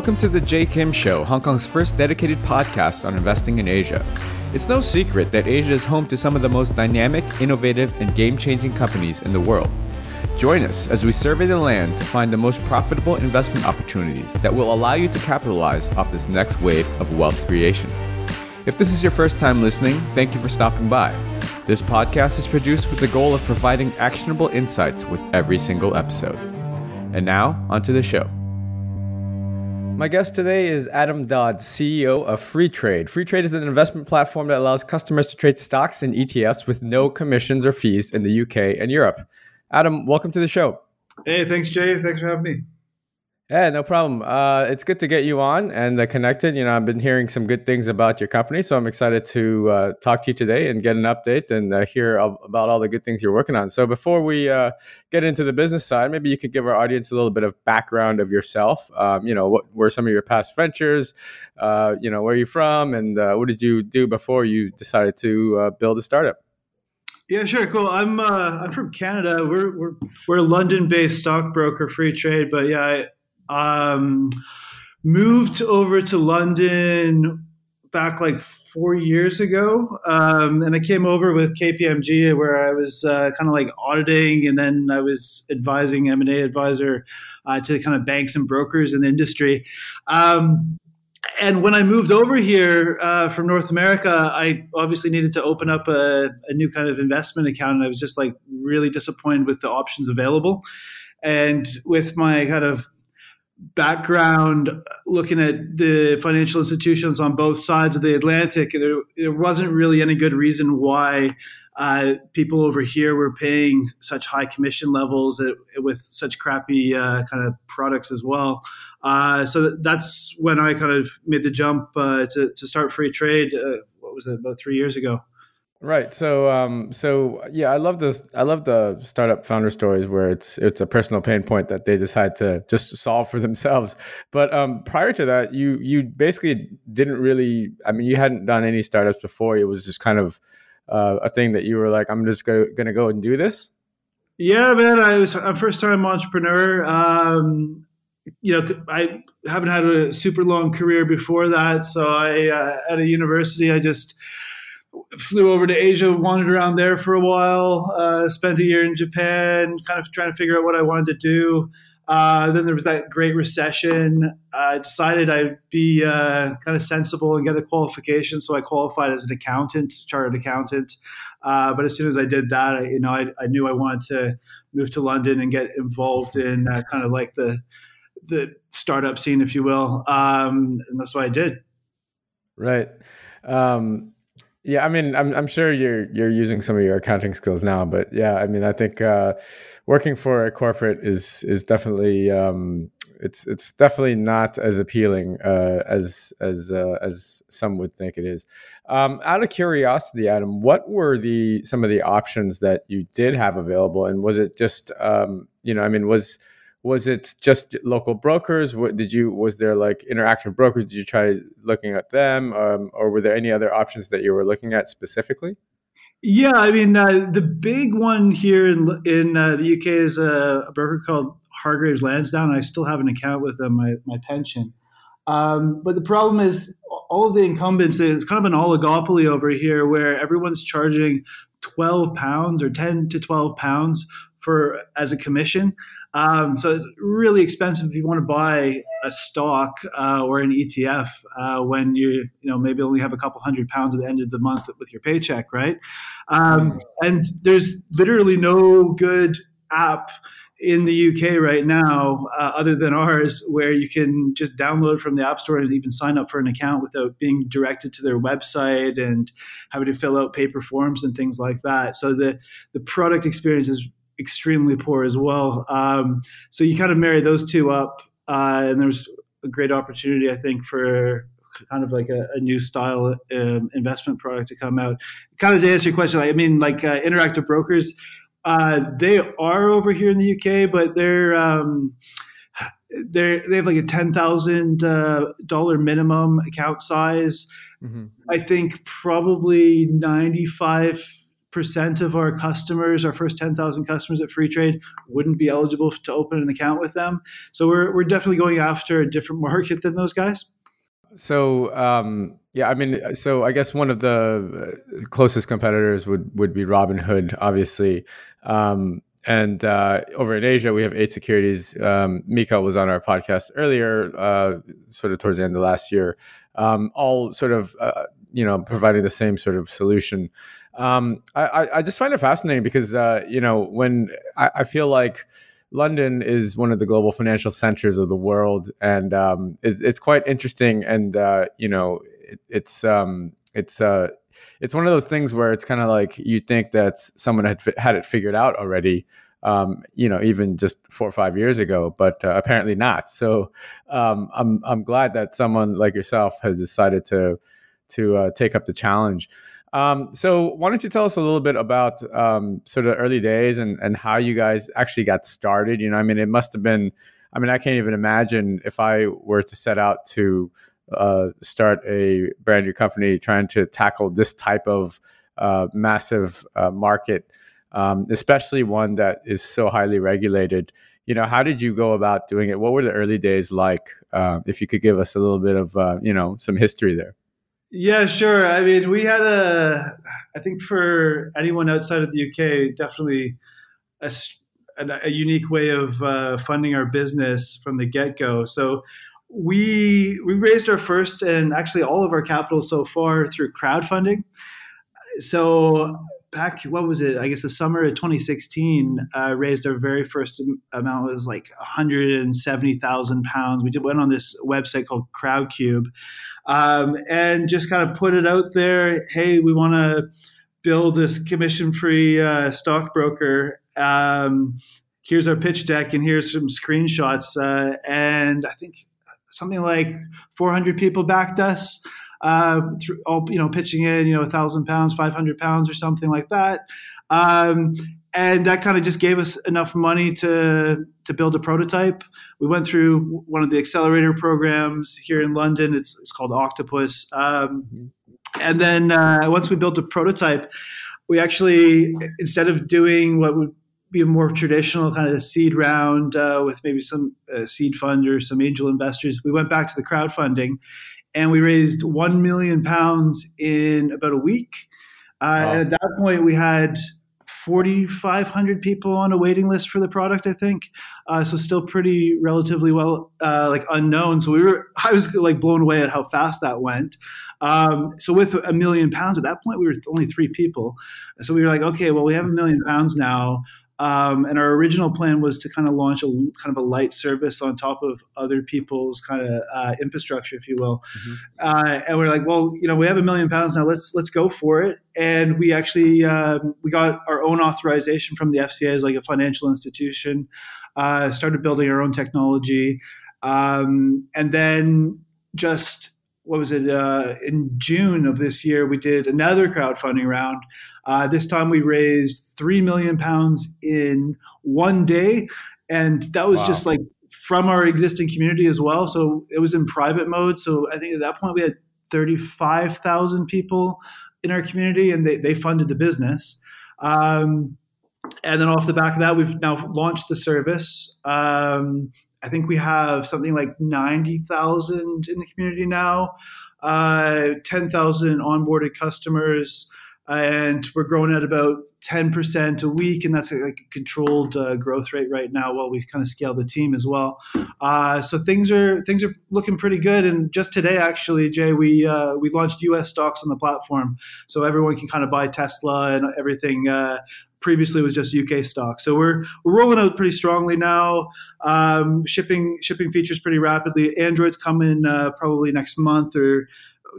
Welcome to the Jay Kim Show, Hong Kong's first dedicated podcast on investing in Asia. It's no secret that Asia is home to some of the most dynamic, innovative, and game changing companies in the world. Join us as we survey the land to find the most profitable investment opportunities that will allow you to capitalize off this next wave of wealth creation. If this is your first time listening, thank you for stopping by. This podcast is produced with the goal of providing actionable insights with every single episode. And now, onto the show. My guest today is Adam Dodds, CEO of Freetrade. Free Trade is an investment platform that allows customers to trade stocks and ETFs with no commissions or fees in the UK and Europe. Adam, welcome to the show. Hey, thanks, Jay. Thanks for having me. Yeah, no problem. Uh, it's good to get you on and uh, connected. You know, I've been hearing some good things about your company, so I'm excited to uh, talk to you today and get an update and uh, hear about all the good things you're working on. So before we uh, get into the business side, maybe you could give our audience a little bit of background of yourself. Um, you know, what were some of your past ventures? Uh, you know, where are you from, and what did you do before you decided to build a startup? Yeah, sure, cool. I'm I'm from Canada. We're we're we're a London-based stockbroker, Freetrade, but yeah. I, um, moved over to London back like four years ago, um, and I came over with KPMG, where I was uh, kind of like auditing, and then I was advising M and A advisor uh, to kind of banks and brokers in the industry. Um, and when I moved over here uh, from North America, I obviously needed to open up a, a, new kind of investment account, and I was just like really disappointed with the options available. And with my kind of background looking at the financial institutions on both sides of the Atlantic, there, there wasn't really any good reason why uh, people over here were paying such high commission levels with such crappy uh, kind of products as well. Uh, so that's when I kind of made the jump uh, to, to start Freetrade. Uh, what was it, about three years ago? Right. So, um, so yeah, I love this. I love the startup founder stories where it's it's a personal pain point that they decide to just solve for themselves. But um, prior to that, you you basically didn't really. I mean, you hadn't done any startups before. It was just kind of uh, a thing that you were like, I'm just go, gonna go and do this. Yeah, man. I was a first time entrepreneur. Um, you know, I haven't had a super long career before that. So I uh, at a university, I just flew over to Asia, wandered around there for a while, uh, spent a year in Japan, kind of trying to figure out what I wanted to do. Uh, then there was that great recession. I decided I'd be uh, kind of sensible and get a qualification, so I qualified as an accountant, chartered accountant. Uh, but as soon as I did that, I, you know, I, I, knew I wanted to move to London and get involved in uh, kind of like the the startup scene, if you will, um, and that's what I did. Right. Um, yeah, I mean, I'm I'm sure you're you're using some of your accounting skills now, but yeah, I mean, I think uh, working for a corporate is is definitely um, it's it's definitely not as appealing uh, as as uh, as some would think it is. Um, out of curiosity, Adam, what were the some of the options that you did have available, and was it just um, you know, I mean, was was it just local brokers? What did you was there like interactive brokers? Did you try looking at them um, or were there any other options that you were looking at specifically? Yeah i mean uh, the big one here in, in uh, the uk is a, a, broker called hargreaves lansdown i still have an account with them my, my pension. Um, but the problem is all of the incumbents it's kind of an oligopoly over here where everyone's charging 12 pounds or 10 to 12 pounds for as a commission um, so it's really expensive if you want to buy a stock uh, or an ETF uh, when you you know maybe only have a couple hundred pounds at the end of the month with your paycheck, right? Um, and there's literally no good app in the UK right now, uh, other than ours, where you can just download from the App Store and even sign up for an account without being directed to their website and having to fill out paper forms and things like that. So the the product experience is extremely poor as well. Um, so you kind of marry those two up, uh, and there's a great opportunity, I think, for kind of like a, a new style um, investment product to come out. Kind of to answer your question, I mean, like uh, interactive brokers, uh, they are over here in the UK, but they're um, they they have like a ten thousand uh, dollar minimum account size. Mm-hmm. I think probably ninety five percent of our customers, our first 10,000 customers at Freetrade, wouldn't be eligible to open an account with them. So we're, we're definitely going after a different market than those guys. So um, yeah, I mean, so I guess one of the uh, closest competitors would would be Robinhood, obviously. Um, and uh, over in Asia, we have 8 Securities. Um, Mika was on our podcast earlier, uh, sort of towards the end of last year. Um, all sort of uh, you know providing the same sort of solution. Um, I, I, just find it fascinating because uh, you know when I, I, feel like London is one of the global financial centers of the world, and um, it's, it's, quite interesting. And uh, you know, it, it's um, it's uh, it's one of those things where it's kind of like you think that someone had had it figured out already. Um, you know, even just four or five years ago, but uh, apparently not. So um, I'm I'm glad that someone like yourself has decided to to uh, take up the challenge. Um, so, why don't you tell us a little bit about um, sort of early days and, and how you guys actually got started? You know, I mean, it must have been, I mean, I can't even imagine if I were to set out to uh, start a brand new company trying to tackle this type of uh, massive uh, market, um, especially one that is so highly regulated. You know, how did you go about doing it? What were the early days like? Uh, if you could give us a little bit of, uh, you know, some history there. Yeah, sure. I mean, we had a, I think for anyone outside of the UK, definitely a, a, unique way of uh, funding our business from the get go. So we we raised our first and actually all of our capital so far through crowdfunding. So back what was it i guess the summer of 2016 uh, raised our very first amount was like 170000 pounds we did, went on this website called crowdcube um, and just kind of put it out there hey we want to build this commission free uh, stockbroker um, here's our pitch deck and here's some screenshots uh, and i think something like 400 people backed us uh, through, all, you know, pitching in, you know, a thousand pounds, 500 pounds or something like that. Um, and that kind of just gave us enough money to to build a prototype. We went through one of the accelerator programs here in London. It's, it's called Octopus. Um, mm-hmm. and then uh, once we built a prototype, we actually instead of doing what would be a more traditional kind of seed round uh, with maybe some uh, seed fund or some angel investors, we went back to the crowdfunding and we raised one million pounds in about a week. Uh, wow. And at that point, we had 4,500 people on a waiting list for the product. I think uh, so, still pretty relatively well uh, like unknown. So we were, I was like blown away at how fast that went. Um, so with a million pounds at that point, we were only three people. So we were like, okay, well, we have a million pounds now. Um, and our original plan was to kind of launch a kind of a light service on top of other people's kind of uh, infrastructure, if you will. Mm-hmm. Uh, and we're like, well, you know, we have a million pounds now. Let's let's go for it. And we actually um, we got our own authorization from the FCA as like a financial institution. Uh, started building our own technology, um, and then just what was it uh, in June of this year? We did another crowdfunding round. Uh, this time we raised three million pounds in one day, and that was wow. just like from our existing community as well. So it was in private mode. So I think at that point we had thirty-five thousand people in our community, and they they funded the business. Um, and then off the back of that, we've now launched the service. Um, I think we have something like 90,000 in the community now, uh, 10,000 onboarded customers, and we're growing at about 10% a week. And that's a, like a controlled uh, growth rate right now while we kind of scale the team as well. Uh, so things are things are looking pretty good. And just today, actually, Jay, we, uh, we launched US stocks on the platform. So everyone can kind of buy Tesla and everything uh, previously was just UK stock. So we're we're rolling out pretty strongly now. Um, shipping shipping features pretty rapidly. Android's coming uh, probably next month or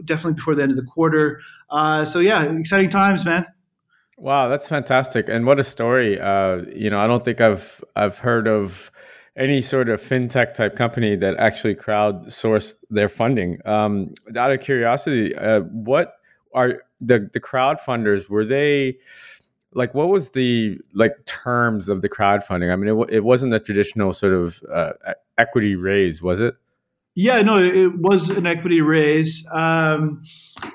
definitely before the end of the quarter. Uh, so yeah, exciting times, man. Wow, that's fantastic, and what a story! Uh, you know, I don't think I've I've heard of any sort of fintech type company that actually crowdsourced their funding. Um, out of curiosity, uh, what are the the crowdfunders? Were they like what was the like terms of the crowdfunding i mean it, it wasn't a traditional sort of uh, equity raise was it Yeah, no, it was an equity raise. Um,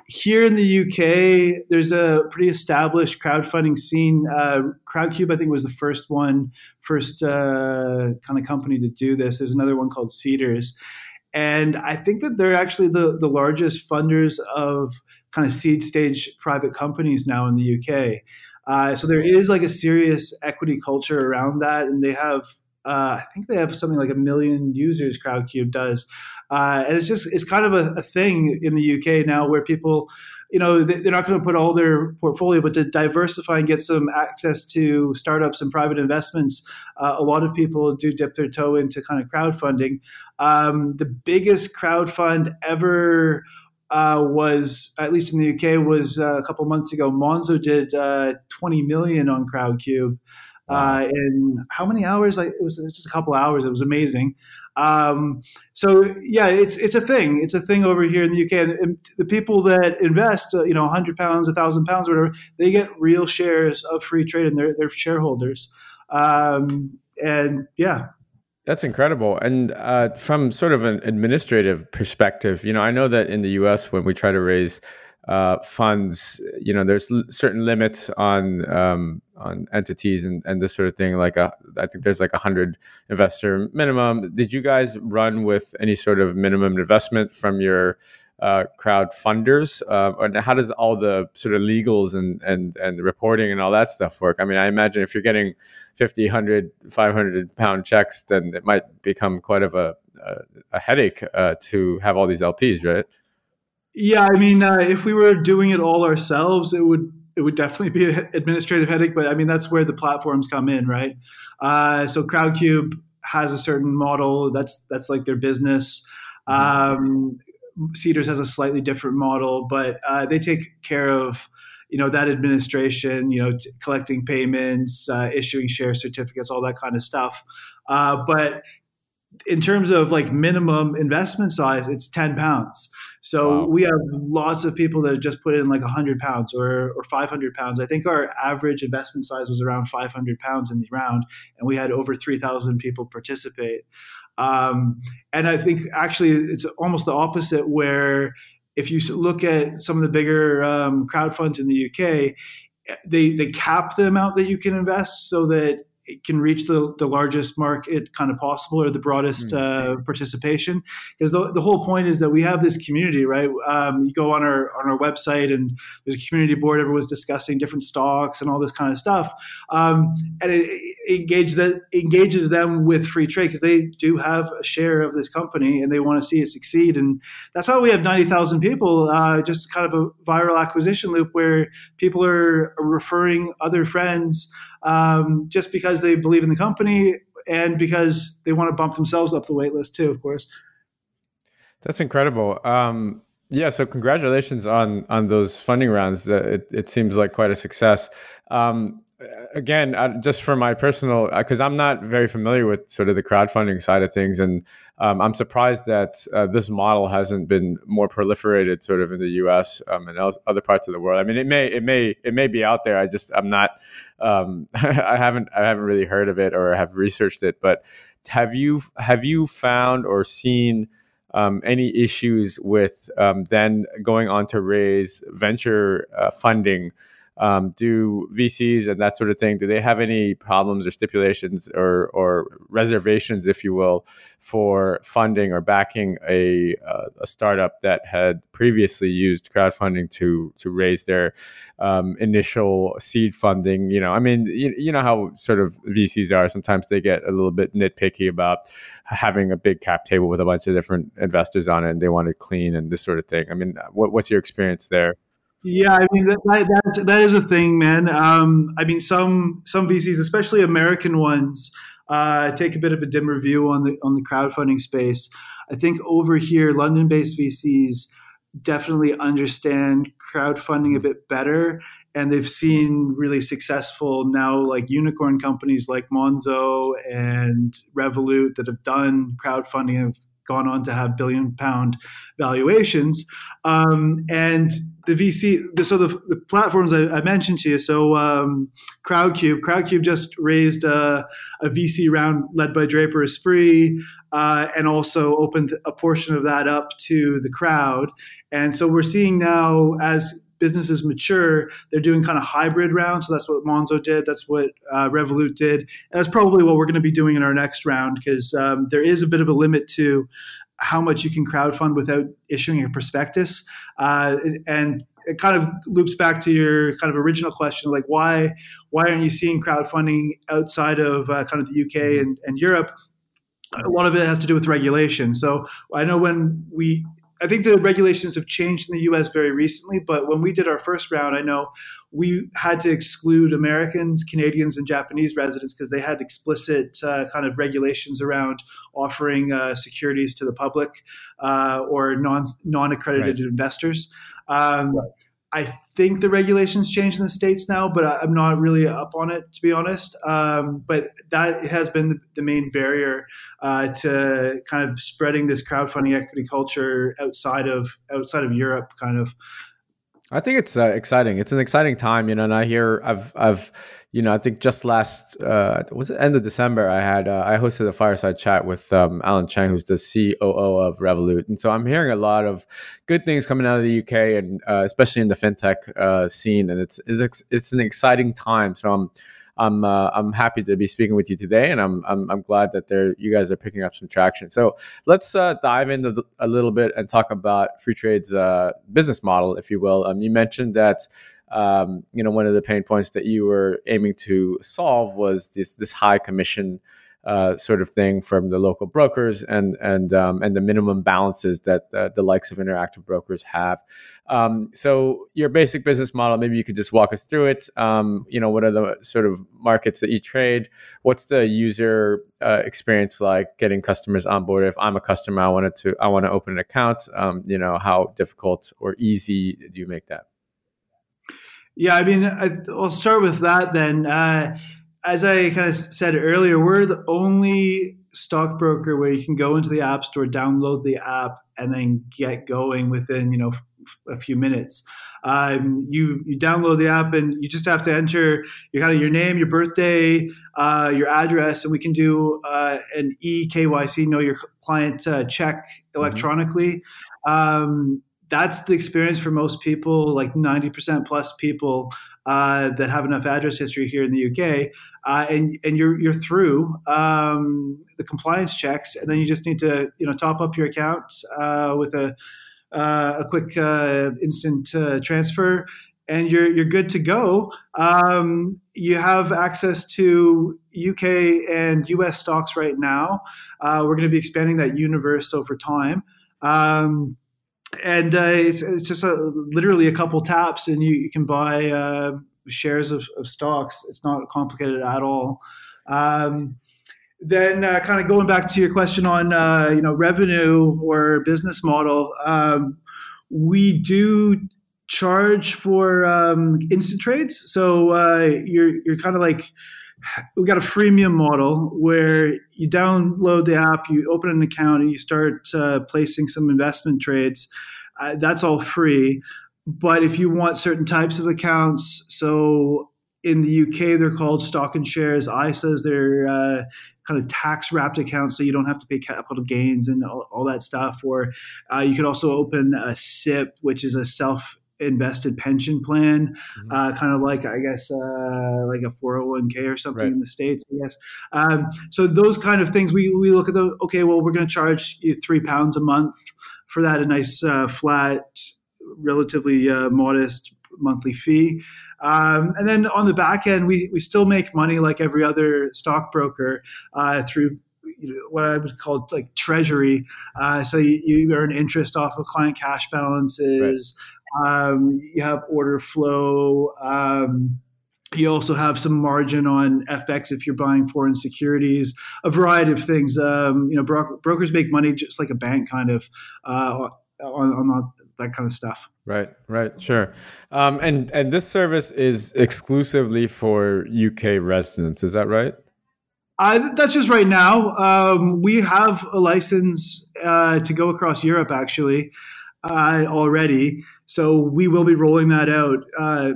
here in the UK, there's a pretty established crowdfunding scene. Uh, Crowdcube, I think, was the first one, first uh, kind of company to do this. There's another one called Seedrs And I think that they're actually the, the largest funders of kind of seed stage private companies now in the UK. Uh, so there is like a serious equity culture around that, and they have uh, I think they have something like a million users. Crowdcube does, uh, and it's just it's kind of a, a, thing in the UK now where people, you know, they, are not going to put all their portfolio, but to diversify and get some access to startups and private investments, uh, a lot of people do dip their toe into kind of crowdfunding. Um, the biggest crowdfund ever. Uh, was at least in the UK was uh, a couple months ago. Monzo did uh, 20 million on Crowdcube, wow. uh, in how many hours? Like it was just a couple hours. It was amazing. Um, so yeah, it's it's a thing. It's a thing over here in the UK. And the people that invest, uh, you know, hundred pounds, a thousand pounds, whatever, they get real shares of Freetrade, and they're they're shareholders. Um, and yeah, that's incredible. And uh, from sort of an administrative perspective, you know, I know that in the U.S. when we try to raise uh, funds, you know, there's l- certain limits on um, on entities and, and this sort of thing. Like a, I think there's like a hundred investor minimum. Did you guys run with any sort of minimum investment from your uh, crowd funders? Uh, and how does all the sort of legals and, and, and reporting and all that stuff work? I mean, I imagine if you're getting 50, 100, 500 pound checks, then it might become quite of a, a, a headache uh, to have all these LPs, right? Yeah, I mean, uh, if we were doing it all ourselves, it would it would definitely be an administrative headache. But I mean, that's where the platforms come in, right? Uh, so Crowdcube has a certain model. That's that's like their business. Um, Seedrs has a slightly different model, but uh, they take care of you know that administration, you know, t- collecting payments, uh, issuing share certificates, all that kind of stuff. Uh, but in terms of like minimum investment size, it's 10 pounds. So wow. we have lots of people that have just put in like 100 pounds or, or 500 pounds. I think our average investment size was around 500 pounds in the round, and we had over 3,000 people participate. Um, and I think actually it's almost the opposite, where if you look at some of the bigger um, crowd funds in the UK, they, they cap the amount that you can invest so that it can reach the, the largest market kind of possible or the broadest mm. uh, participation because the, the whole point is that we have this community right um, you go on our on our website and there's a community board everyone's discussing different stocks and all this kind of stuff um, and it, it engage that engages them with Freetrade because they do have a share of this company and they want to see it succeed and that's how we have 90,000 people uh, just kind of a viral acquisition loop where people are referring other friends um, just because they believe in the company and because they want to bump themselves up the wait list too, of course. That's incredible. Um, yeah, so congratulations on on those funding rounds. It, it seems like quite a success. Um, again, uh, just for my personal, because uh, I'm not very familiar with sort of the crowdfunding side of things, and um, I'm surprised that uh, this model hasn't been more proliferated, sort of in the U.S. Um, and other parts of the world. I mean, it may, it may, it may be out there. I just, I'm not, um, I haven't, I haven't really heard of it or have researched it. But have you, have you found or seen? Um, any issues with um, then going on to raise venture uh, funding um, do VCs and that sort of thing, do they have any problems or stipulations or, or reservations, if you will, for funding or backing a, uh, a startup that had previously used crowdfunding to to raise their um, initial seed funding? You know, I mean, you, you know how sort of VCs are. Sometimes they get a little bit nitpicky about having a big cap table with a bunch of different investors on it, and they want it clean and this sort of thing. I mean, what, what's your experience there? Yeah, I mean that, that that's, that is a thing, man. Um, I mean, some some VCs, especially American ones, uh, take a bit of a dim view on the on the crowdfunding space. I think over here, London-based VCs definitely understand crowdfunding a bit better, and they've seen really successful now like unicorn companies like Monzo and Revolut that have done crowdfunding have gone on to have billion pound valuations. Um, and the VC, so the, the platforms I, I, mentioned to you, so um, Crowdcube, Crowdcube just raised a, a, VC round led by Draper Esprit uh, and also opened a portion of that up to the crowd. And so we're seeing now as businesses mature, they're doing kind of hybrid rounds. So that's what Monzo did. That's what uh, Revolut did. And that's probably what we're going to be doing in our next round because um, there is a bit of a limit to how much you can crowdfund without issuing a prospectus. Uh, and it kind of loops back to your kind of original question, like why why aren't you seeing crowdfunding outside of uh, kind of the UK mm-hmm. and, and Europe? A lot of it has to do with regulation. So I know when we I think the regulations have changed in the U.S. very recently, but when we did our first round, I know we had to exclude Americans, Canadians, and Japanese residents because they had explicit uh, kind of regulations around offering uh, securities to the public uh, or non non accredited right. investors. Um, right. I think the regulations changed in the states now, but I'm not really up on it to be honest. Um, but that has been the, the main barrier uh, to kind of spreading this crowdfunding equity culture outside of outside of Europe, kind of. I think it's uh, exciting. It's an exciting time, you know. And I hear I've I've you know I think just last uh, was it end of December I had uh, I hosted a fireside chat with um, Alan Chang, who's the COO of Revolut, and so I'm hearing a lot of good things coming out of the UK and uh, especially in the fintech uh, scene, and it's it's it's an exciting time. So I'm I'm uh, I'm happy to be speaking with you today, and I'm I'm, I'm glad that there you guys are picking up some traction. So let's uh, dive into the, a little bit and talk about Freetrade's uh, business model, if you will. Um, you mentioned that. Um, you know, one of the pain points that you were aiming to solve was this this high commission uh, sort of thing from the local brokers and and um, and the minimum balances that uh, the likes of interactive brokers have. Um, so your basic business model, maybe you could just walk us through it. Um, you know, what are the sort of markets that you trade? What's the user uh, experience like? Getting customers on board. If I'm a customer, I wanted to I want to open an account. Um, you know, how difficult or easy do you make that? Yeah, I mean, I, will start with that then. As I kind of said earlier, we're the only stockbroker where you can go into the app store, download the app, and then get going within you know a few minutes. Um, you you download the app and you just have to enter your kind of your name, your birthday, uh, your address, and we can do uh, an eKYC, know your client uh, check mm-hmm. electronically. Mm-hmm. Um, that's the experience for most people, like 90% plus people uh, that have enough address history here in the UK, uh, and and you're you're through um, the compliance checks, and then you just need to you know top up your account uh, with a uh, a quick uh, instant uh, transfer, and you're you're good to go. Um, you have access to UK and US stocks right now. we're going to be expanding that universe over time. Um, and uh, it's, it's, just a, literally a couple taps, and you, you can buy uh, shares of, of, stocks. It's not complicated at all. Um, then, uh, kind of going back to your question on uh, you know revenue or business model, um, we do charge for um, instant trades. So uh, you're you're kind of like we got a freemium model where you download the app, you open an account, and you start uh, placing some investment trades. Uh, that's all free. But if you want certain types of accounts, so in the UK they're called stock and shares. ISAs they're uh, kind of tax wrapped accounts, so you don't have to pay capital gains and all, all that stuff. Or uh, you could also open a SIP, which is a self invested pension plan, mm-hmm. uh, kind of like I guess uh, like a 401k or something right. in the states. I guess. Um, so those kind of things we we look at the okay. Well, we're going to charge you three pounds a month for that. A nice uh, flat, relatively uh, modest monthly fee. Um, and then on the back end, we, we still make money like every other stockbroker uh, through you know, what I would call like treasury. Uh, so you, you, earn interest off of client cash balances. Um, you have order flow. Um, you also have some margin on FX if you're buying foreign securities, a variety of things. Um, you know, bro- brokers make money just like a bank, kind of uh, on, on that kind of stuff. Right, right, sure. Um, and and this service is exclusively for UK residents. Is that right? Uh, that's just right now. Um, we have a license uh, to go across Europe, actually, uh, already. So we will be rolling that out. Uh,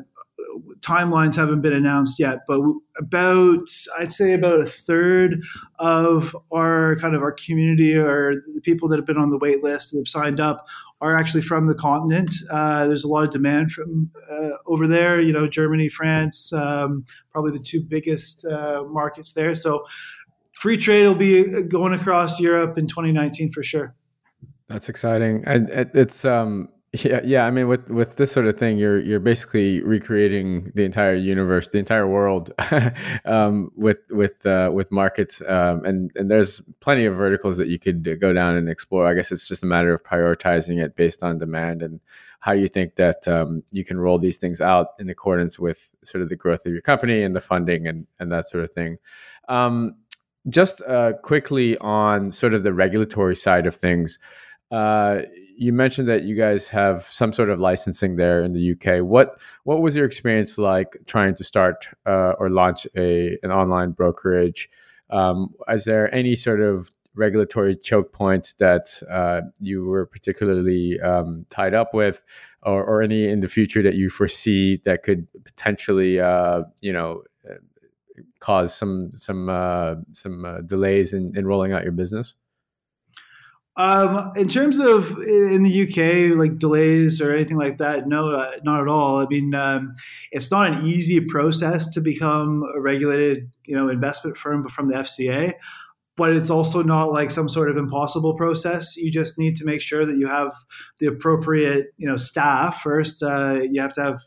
timelines haven't been announced yet, but about I'd say about a third of our kind of our community or the people that have been on the wait list that have signed up are actually from the continent. Uh, there's a lot of demand from uh, over there. You know, Germany, France, um, probably the two biggest uh, markets there. So Freetrade will be going across Europe in 2019 for sure. That's exciting, and it's um, yeah, yeah. I mean, with with this sort of thing, you're you're basically recreating the entire universe, the entire world, um, with with uh, with markets, um, and and there's plenty of verticals that you could go down and explore. I guess it's just a matter of prioritizing it based on demand and how you think that um, you can roll these things out in accordance with sort of the growth of your company and the funding and and that sort of thing. Um, just uh, quickly on sort of the regulatory side of things. Uh, you mentioned that you guys have some sort of licensing there in the UK. What what was your experience like trying to start uh, or launch a an online brokerage? Um, is there any sort of regulatory choke points that uh, you were particularly um, tied up with, or, or, any in the future that you foresee that could potentially, uh, you know, uh, cause some some uh, some uh, delays in, in rolling out your business? Um, in terms of in the UK, like delays or anything like that, no, uh, not at all. I mean, um, it's not an easy process to become a regulated, you know, investment firm from the FCA, but it's also not like some sort of impossible process. You just need to make sure that you have the appropriate, you know, staff first. Uh, you have to have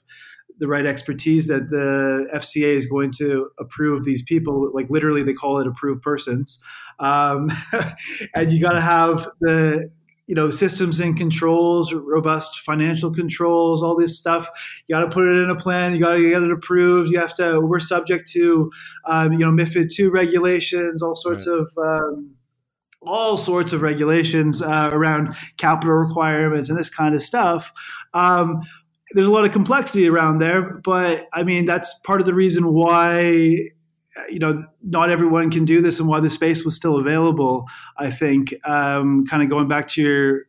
the right expertise that the FCA is going to approve these people. Like literally, they call it approved persons, um, and you got to have the you know systems and controls, robust financial controls, all this stuff. You got to put it in a plan. You got to get it approved. You have to. We're subject to um, you know MIFID two regulations, all sorts right. of. Um, all sorts of regulations uh, around capital requirements and this kind of stuff. Um, there's a lot of complexity around there, but I mean that's part of the reason why you know not everyone can do this and why the space was still available. I think um, kind of going back to your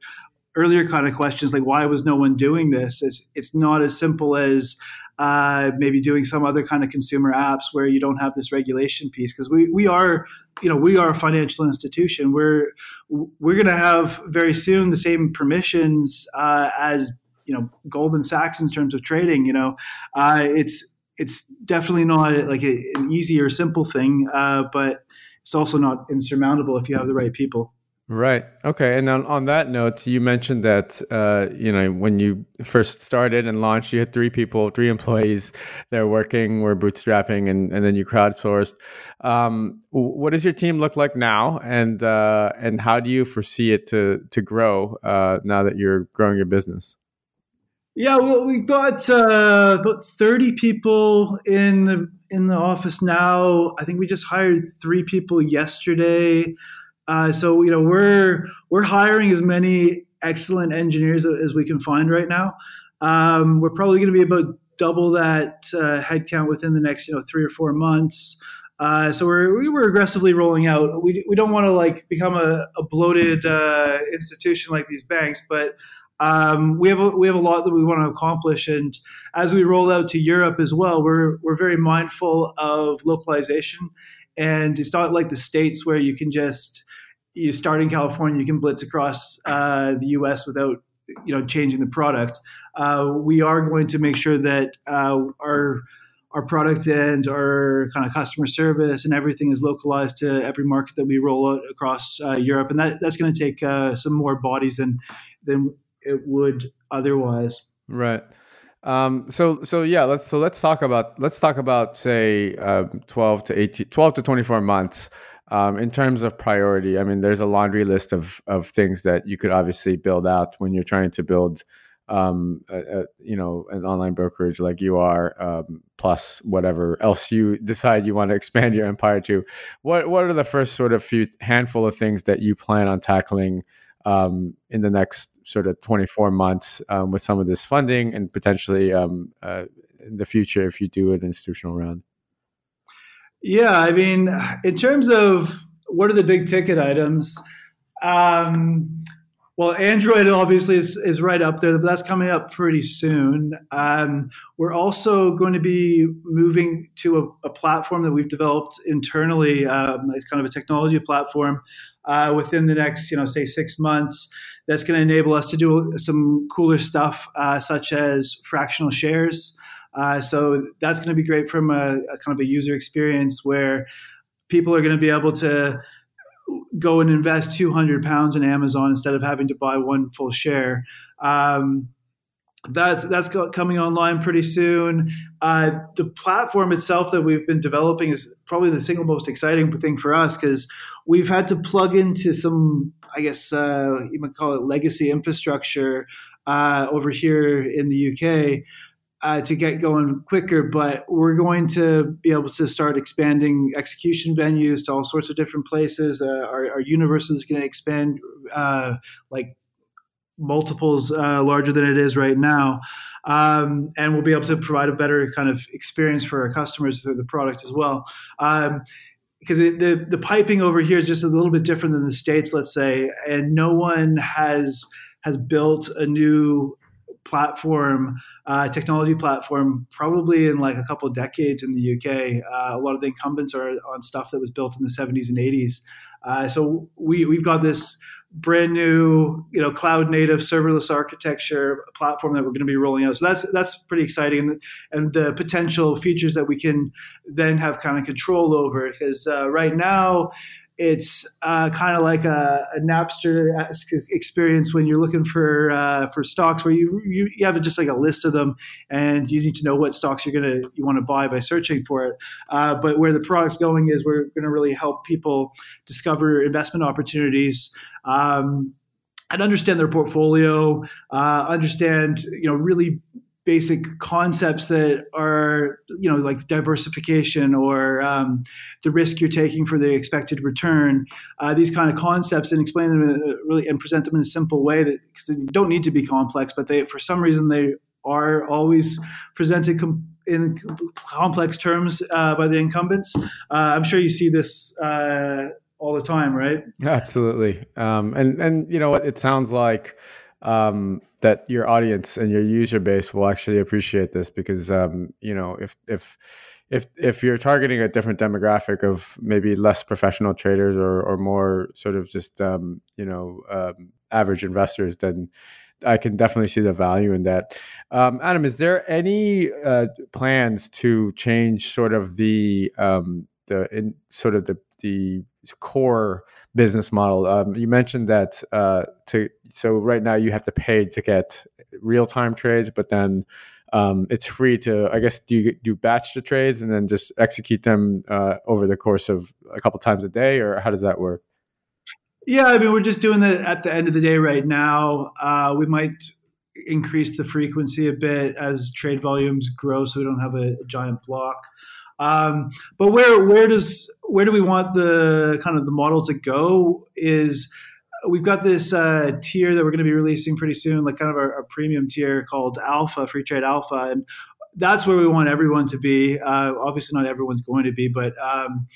earlier kind of questions like why was no one doing this? It's it's not as simple as uh, maybe doing some other kind of consumer apps where you don't have this regulation piece because we, we are you know we are a financial institution we're we're going to have very soon the same permissions uh, as you know Goldman Sachs in terms of trading. You know, uh, it's it's definitely not like a, an easy or simple thing, uh, but it's also not insurmountable if you have the right people. Right. Okay. And on, on that note, you mentioned that uh, you know when you first started and launched, you had three people, three employees. They're working, were bootstrapping, and, and then you crowdsourced. Um, what does your team look like now, and uh, and how do you foresee it to to grow uh, now that you're growing your business? Yeah, well, we've got uh, about thirty people in the in the office now. I think we just hired three people yesterday. Uh, so you know we're we're hiring as many excellent engineers as we can find right now. Um, we're probably going to be about double that uh, headcount within the next you know three or four months. Uh, so we're we were aggressively rolling out. We, we don't want to like become a, a bloated uh, institution like these banks, but um, we have a, we have a lot that we want to accomplish, and as we roll out to Europe as well, we're we're very mindful of localization, and it's not like the states where you can just you start in California, you can blitz across uh, the U.S. without you know changing the product. Uh, we are going to make sure that uh, our our product and our kind of customer service and everything is localized to every market that we roll out across uh, Europe, and that, that's going to take uh, some more bodies than than it would otherwise. Right. Um, so so yeah, let's so let's talk about let's talk about say uh, 12 to 18 12 to 24 months um, in terms of priority. I mean, there's a laundry list of of things that you could obviously build out when you're trying to build um, a, a, you know an online brokerage like you are um, plus whatever else you decide you want to expand your empire to. What what are the first sort of few handful of things that you plan on tackling um, in the next sort of 24 months um, with some of this funding and potentially um, uh, in the future if you do an institutional round? Yeah, I mean, in terms of what are the big ticket items? Um, well, Android obviously is, is right up there, but that's coming up pretty soon. Um, we're also going to be moving to a, a platform that we've developed internally, um, kind of a technology platform, uh, within the next, you know, say six months. That's going to enable us to do some cooler stuff, uh, such as fractional shares. Uh, so that's going to be great from a, a kind of a user experience where people are going to be able to go and invest 200 pounds in Amazon instead of having to buy one full share. Um, that's that's coming online pretty soon. Uh, the platform itself that we've been developing is probably the single most exciting thing for us because we've had to plug into some, I guess uh, you might call it legacy infrastructure uh, over here in the UK uh, to get going quicker, but we're going to be able to start expanding execution venues to all sorts of different places. Uh, our, our, universe is going to expand uh, like multiples uh, larger than it is right now. Um, and we'll be able to provide a better kind of experience for our customers through the product as well. Um, because the the piping over here is just a little bit different than the states, let's say, and no one has has built a new platform, uh, technology platform, probably in like a couple of decades in the UK. Uh, a lot of the incumbents are on stuff that was built in the 70s and 80s. Uh, so we we've got this brand new, you know, cloud native serverless architecture platform that we're going to be rolling out. So that's that's pretty exciting, and, and the potential features that we can then have kind of control over. Because uh, right now, it's uh, kind of like a, a Napster experience when you're looking for uh, for stocks, where you, you, you have just like a list of them, and you need to know what stocks you're gonna you want to buy by searching for it. Uh, but where the product's going is we're going to really help people discover investment opportunities. Um, and understand their portfolio, uh, understand you know really basic concepts that are you know like diversification or um, the risk you're taking for the expected return uh, these kind of concepts and explain them really and present them in a simple way that because they don't need to be complex but they for some reason they are always presented com- in complex terms uh, by the incumbents. Uh, i'm sure you see this uh, all the time right? Absolutely. Um, and and you know it sounds like um, that your audience and your user base will actually appreciate this because um, you know if if if if you're targeting a different demographic of maybe less professional traders or or more sort of just um, you know um, average investors, then I can definitely see the value in that. Um, Adam, is there any uh, plans to change sort of the um, the in sort of the the core business model. Um, you mentioned that uh, to so right now you have to pay to get real time trades, but then um, it's free to I guess do you do batch the trades and then just execute them uh, over the course of a couple times a day, or how does that work? Yeah, I mean we're just doing that at the end of the day right now. Uh, we might increase the frequency a bit as trade volumes grow, so we don't have a, a giant block. Um, but where where does where do we want the kind of the model to go? Is we've got this uh, tier that we're going to be releasing pretty soon, like kind of our, our, premium tier called Alpha, Freetrade Alpha, and that's where we want everyone to be. Uh, obviously, not everyone's going to be, but um,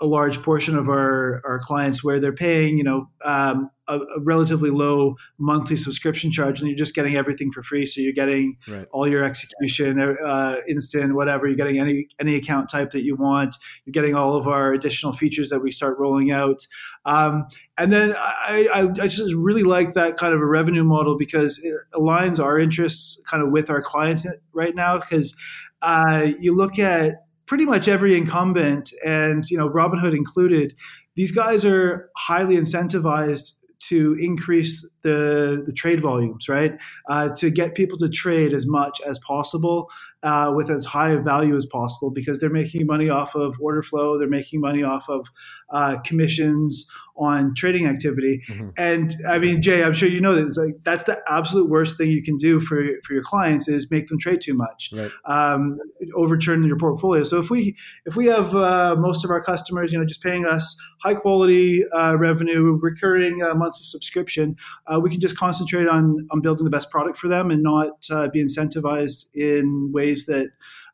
a large portion of our, our clients where they're paying, you know, um, a, a, relatively low monthly subscription charge, and you're just getting everything for free. So you're getting right. all your execution, uh, instant, whatever. You're getting any any account type that you want. You're getting all of our additional features that we start rolling out. Um, and then I, I, I, just really like that kind of a revenue model because it aligns our interests kind of with our clients right now. Because uh, you look at pretty much every incumbent, and you know Robinhood included, these guys are highly incentivized to increase the, the trade volumes, right? Uh, to get people to trade as much as possible uh, with as high a value as possible because they're making money off of order flow, they're making money off of uh, commissions on trading activity. Mm-hmm. And I mean, Jay, I'm sure you know that it's like that's the absolute worst thing you can do for for your clients is make them trade too much, right. um, overturn your portfolio. So if we if we have uh, most of our customers, you know, just paying us high quality uh, revenue, recurring uh, monthly subscription, uh, we can just concentrate on on building the best product for them and not uh, be incentivized in ways that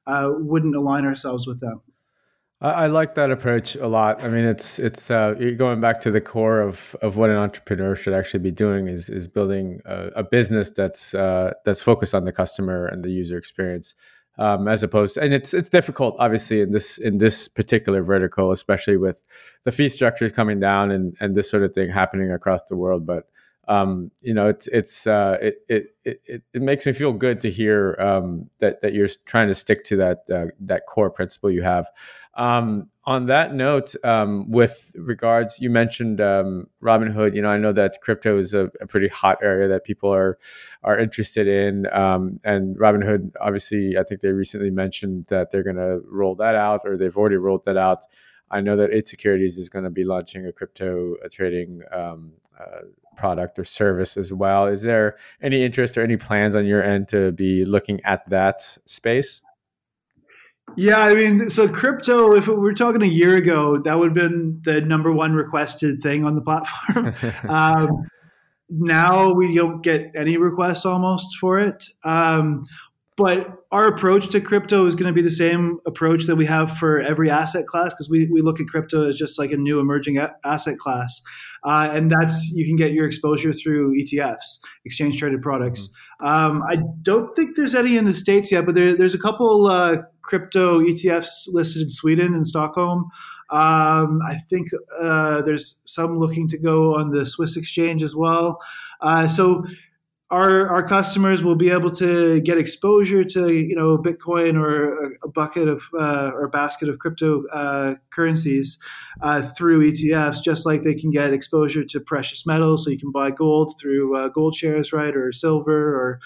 uh, wouldn't align ourselves with them. I, I, like that approach a lot. I mean, it's it's uh, going back to the core of of what an entrepreneur should actually be doing is is building a, a business that's uh, that's focused on the customer and the user experience. Um, as opposed to, and it's it's difficult obviously in this in this particular vertical especially with the fee structures coming down and and this sort of thing happening across the world but um, you know, it's it's uh, it, it, it it makes me feel good to hear um, that that you're trying to stick to that uh, that core principle you have. Um, on that note, um, with regards, you mentioned um, Robinhood. You know, I know that crypto is a, a pretty hot area that people are are interested in, um, and Robinhood, obviously, I think they recently mentioned that they're going to roll that out, or they've already rolled that out. I know that 8 Securities is going to be launching a crypto trading um, uh, product or service as well. Is there any interest or any plans on your end to be looking at that space? Yeah, I mean, so crypto, if we were talking a year ago, that would have been the number one requested thing on the platform. um, now we don't get any requests almost for it. Um, but our approach to crypto is going to be the same approach that we have for every asset class because we, we look at crypto as just like a new emerging a- asset class. Uh, and that's you can get your exposure through ETFs, exchange traded products. Mm-hmm. Um, I don't think there's any in the States yet, but there, there's a couple uh, crypto ETFs listed in Sweden and Stockholm. Um, I think uh, there's some looking to go on the Swiss exchange as well. Uh, so our our customers will be able to get exposure to you know Bitcoin or a, bucket of uh, or a basket of crypto uh, currencies uh, through ETFs, just like they can get exposure to precious metals. So you can buy gold through uh, gold shares, right, or silver, or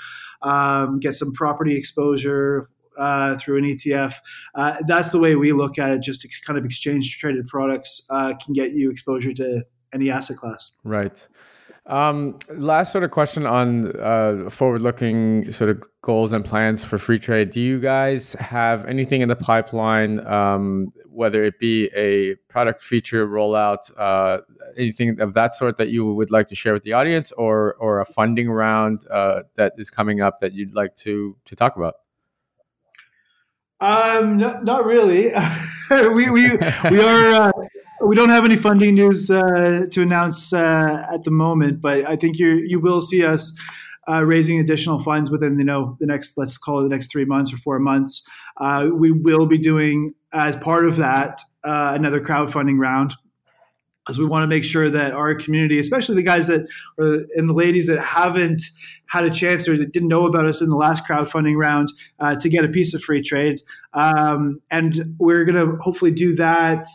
um, get some property exposure. Uh, through an ETF, uh, that's the way we look at it. Just kind of exchange traded products can get you exposure to any asset class. Right. Um, last sort of question on uh, forward-looking sort of goals and plans for Freetrade. Do you guys have anything in the pipeline, um, whether it be a product feature rollout, uh, anything of that sort that you would like to share with the audience, or or a funding round uh, that is coming up that you'd like to to talk about? Um, no, not really. we we we are uh, we don't have any funding news uh, to announce uh, at the moment, but I think you you will see us uh, raising additional funds within you know the next let's call it the next three months or four months. Uh, we will be doing as part of that uh, another crowdfunding round. As we want to make sure that our community, especially the guys that or, and the ladies that haven't had a chance or that didn't know about us in the last crowdfunding round, uh, to get a piece of Freetrade, um, and we're going to hopefully do that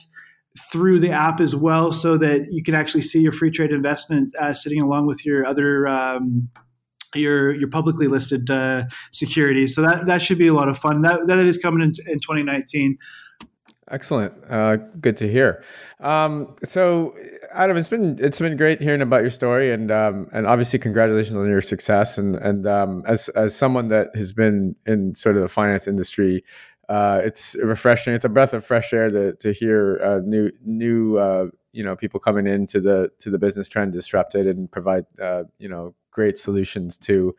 through the app as well, so that you can actually see your Freetrade investment uh, sitting along with your other um, your your publicly listed uh, securities. So that that should be a lot of fun. That that is coming in, in 2019. Excellent. Uh, good to hear. Um, so, Adam, it's been it's been great hearing about your story, and um, and obviously congratulations on your success. And and um, as as someone that has been in sort of the finance industry uh, it's refreshing. It's a breath of fresh air to to hear uh, new new uh, you know people coming into the to the business trying to disrupt it and provide uh, you know great solutions to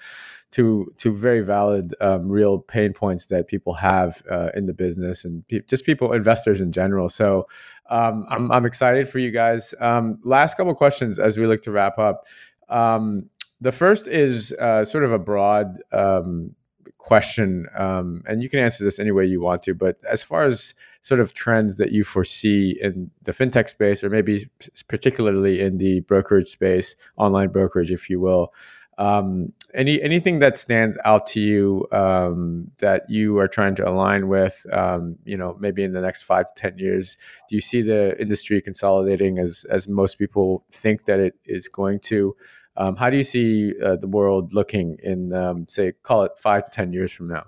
to to very valid um, real pain points that people have uh, in the business and pe- just people investors in general. So um, I'm I'm excited for you guys. Um, last couple questions as we look to wrap up. Um, the first is uh, sort of a broad um, question, um, and you can answer this any way you want to. But as far as sort of trends that you foresee in the fintech space, or maybe particularly in the brokerage space, online brokerage, if you will, um, any anything that stands out to you um, that you are trying to align with, um, you know, maybe in the next five to ten years, do you see the industry consolidating as as most people think that it is going to? Um, how do you see uh, the world looking in, um, say, call it five to 10 years from now?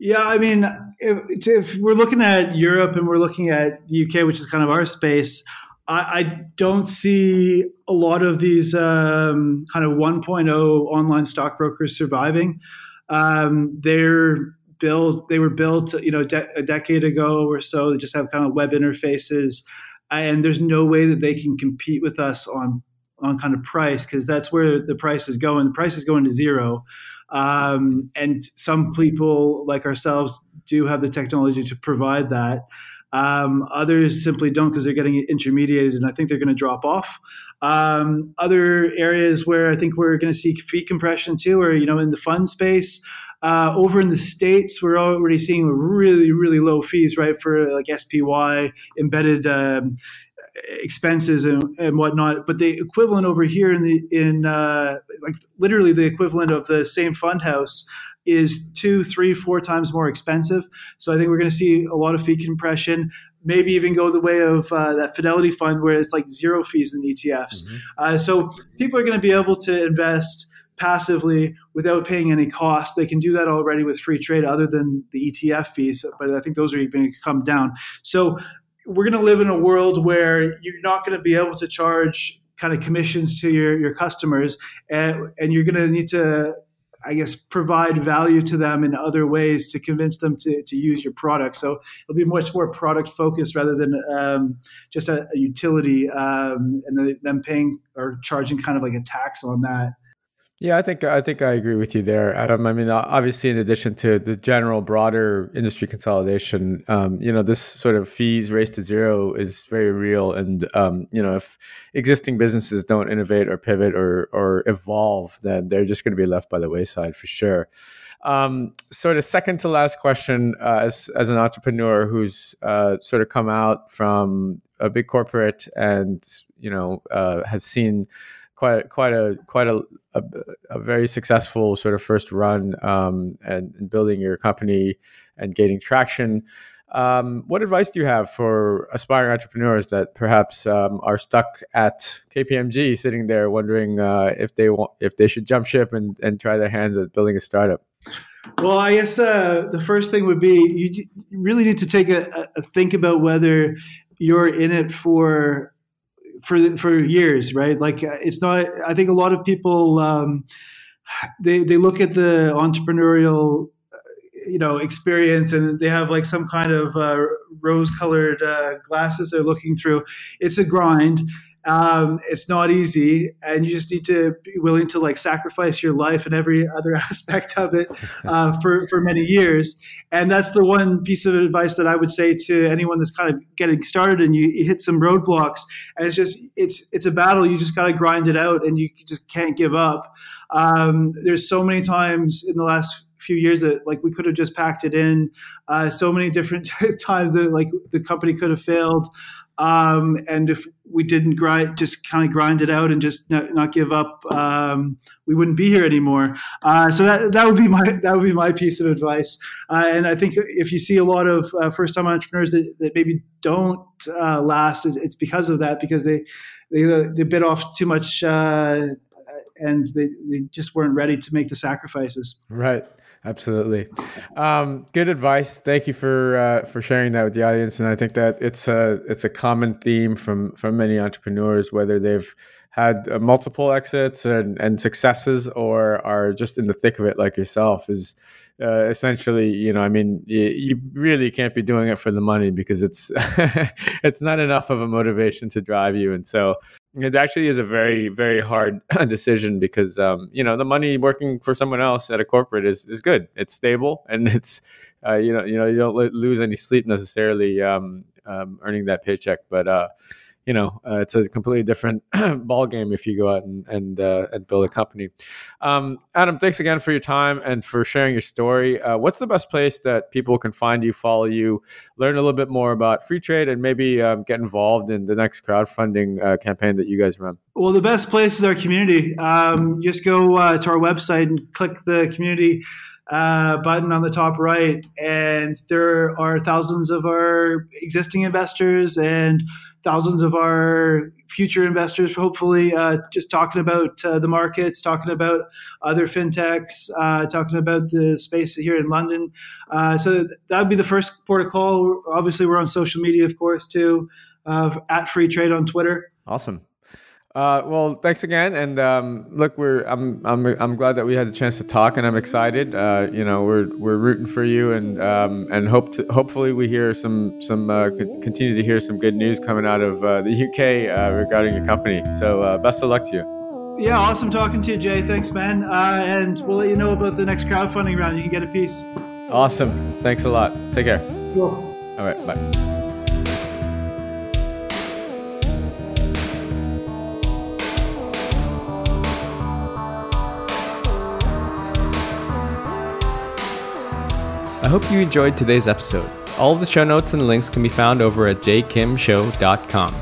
Yeah, I mean, if, if, we're looking at Europe and we're looking at the UK, which is kind of our space, I, I don't see a lot of these um, kind of 1.0 online stockbrokers surviving. Um, they're built; they were built, you know, de- a decade ago or so. They just have kind of web interfaces, and there's no way that they can compete with us on on kind of price because that's where the price is going. The price is going to zero. Um, and some people like ourselves do have the technology to provide that. Um, others simply don't because they're getting intermediated, and I think they're going to drop off. Um, other areas where I think we're going to see fee compression too, or you know, in the fund space. Uh, over in the states, we're already seeing really, really low fees, right, for like SPY embedded um, expenses and, and whatnot. But the equivalent over here in the in uh, like literally the equivalent of the same fund house is two, three, four times more expensive. So I think we're going to see a lot of fee compression. Maybe even go the way of uh, that Fidelity fund where it's like zero fees in ETFs. Mm-hmm. Uh, so people are going to be able to invest passively without paying any cost. They can do that already with Freetrade, other than the ETF fees. But I think those are even going to come down. So we're going to live in a world where you're not going to be able to charge kind of commissions to your, your customers and, and you're going to need to I guess provide value to them in other ways to convince them to, to use your product. So it'll be much more product focused rather than um, just a, a utility um, and them paying or charging kind of like a tax on that. Yeah, I think I think I agree with you there, Adam. I mean, obviously, in addition to the general broader industry consolidation, um, you know, this sort of fees race to zero is very real, and um, you know, if existing businesses don't innovate or pivot or or evolve, then they're just going to be left by the wayside for sure. Um, sort of second to last question, uh, as as an entrepreneur who's uh, sort of come out from a big corporate and you know uh, has seen quite quite a quite a, a, a, very successful sort of first run um, and, and, building your company and gaining traction. Um, what advice do you have for aspiring entrepreneurs that perhaps um, are stuck at KPMG, sitting there wondering uh, if they want if they should jump ship and, and try their hands at building a startup? Well, I guess uh, the first thing would be you really need to take a, a think about whether you're in it for for for years, right? Like uh, it's not. I think a lot of people um, they they look at the entrepreneurial uh, you know experience and they have like some kind of uh, rose colored uh, glasses they're looking through it's a grind um, it's not easy, and you just need to be willing to like sacrifice your life and every other aspect of it uh, for for many years. And that's the one piece of advice that I would say to anyone that's kind of getting started and you, you hit some roadblocks, and it's just it's it's a battle. You just got to grind it out, and you just can't give up. Um, there's so many times in the last few years that like we could have just packed it in uh, so many different times that like the company could have failed um, and if we didn't grind, just kind of grind it out and just not, not give up, um, we wouldn't be here anymore. Uh, so that, that would be my that would be my piece of advice. Uh, and I think if you see a lot of uh, first time entrepreneurs that, that maybe don't uh, last, it's because of that because they they they bit off too much uh, and they, they just weren't ready to make the sacrifices. Right. Absolutely. Um, good advice. Thank you for uh, for sharing that with the audience. And I think that it's a it's a common theme from from many entrepreneurs, whether they've had uh, multiple exits and, and successes or are just in the thick of it, like yourself, is uh, essentially, you know, I mean, you, really can't be doing it for the money because it's it's not enough of a motivation to drive you. And so, it actually is a very very hard decision because um, you know the money working for someone else at a corporate is, is good it's stable and it's uh, you know you know you don't lose any sleep necessarily um, um, earning that paycheck but uh, you know, uh, it's a completely different ball game if you go out and and, uh, and build a company. Um, Adam, thanks again for your time and for sharing your story. Uh, what's the best place that people can find you, follow you, learn a little bit more about Freetrade, and maybe um, get involved in the next crowdfunding uh, campaign that you guys run? Well, the best place is our community. Um, just go uh, to our website and click the community uh, button on the top right, and there are thousands of our existing investors and thousands of our future investors, hopefully, uh, just talking about uh, the markets, talking about other fintechs, uh, talking about the space here in London. Uh, so that would be the first port of call. Obviously, we're on social media, of course, too, uh, at Freetrade on Twitter. Awesome. Uh, well, thanks again, and um, look, we're I'm I'm I'm glad that we had the chance to talk, and I'm excited. Uh, you know, we're we're rooting for you, and um, and hope to, hopefully we hear some some uh, continue to hear some good news coming out of uh, the UK uh, regarding your company. So uh, best of luck to you. Yeah, awesome talking to you, Jay. Thanks, man. and we'll let you know about the next crowdfunding round. You can get a piece. Awesome. Thanks a lot. Take care. Cool. All right. Bye. I hope you enjoyed today's episode. All of the show notes and links can be found over at jkimshow.com.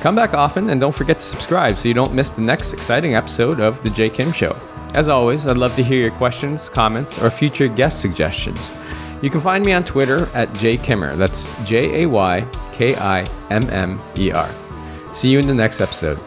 Come back often and don't forget to subscribe so you don't miss the next exciting episode of The Jay Kim Show. As always, I'd love to hear your questions, comments, or future guest suggestions. You can find me on Twitter at jaykimmer. That's J A Y K I M M E R. See you in the next episode.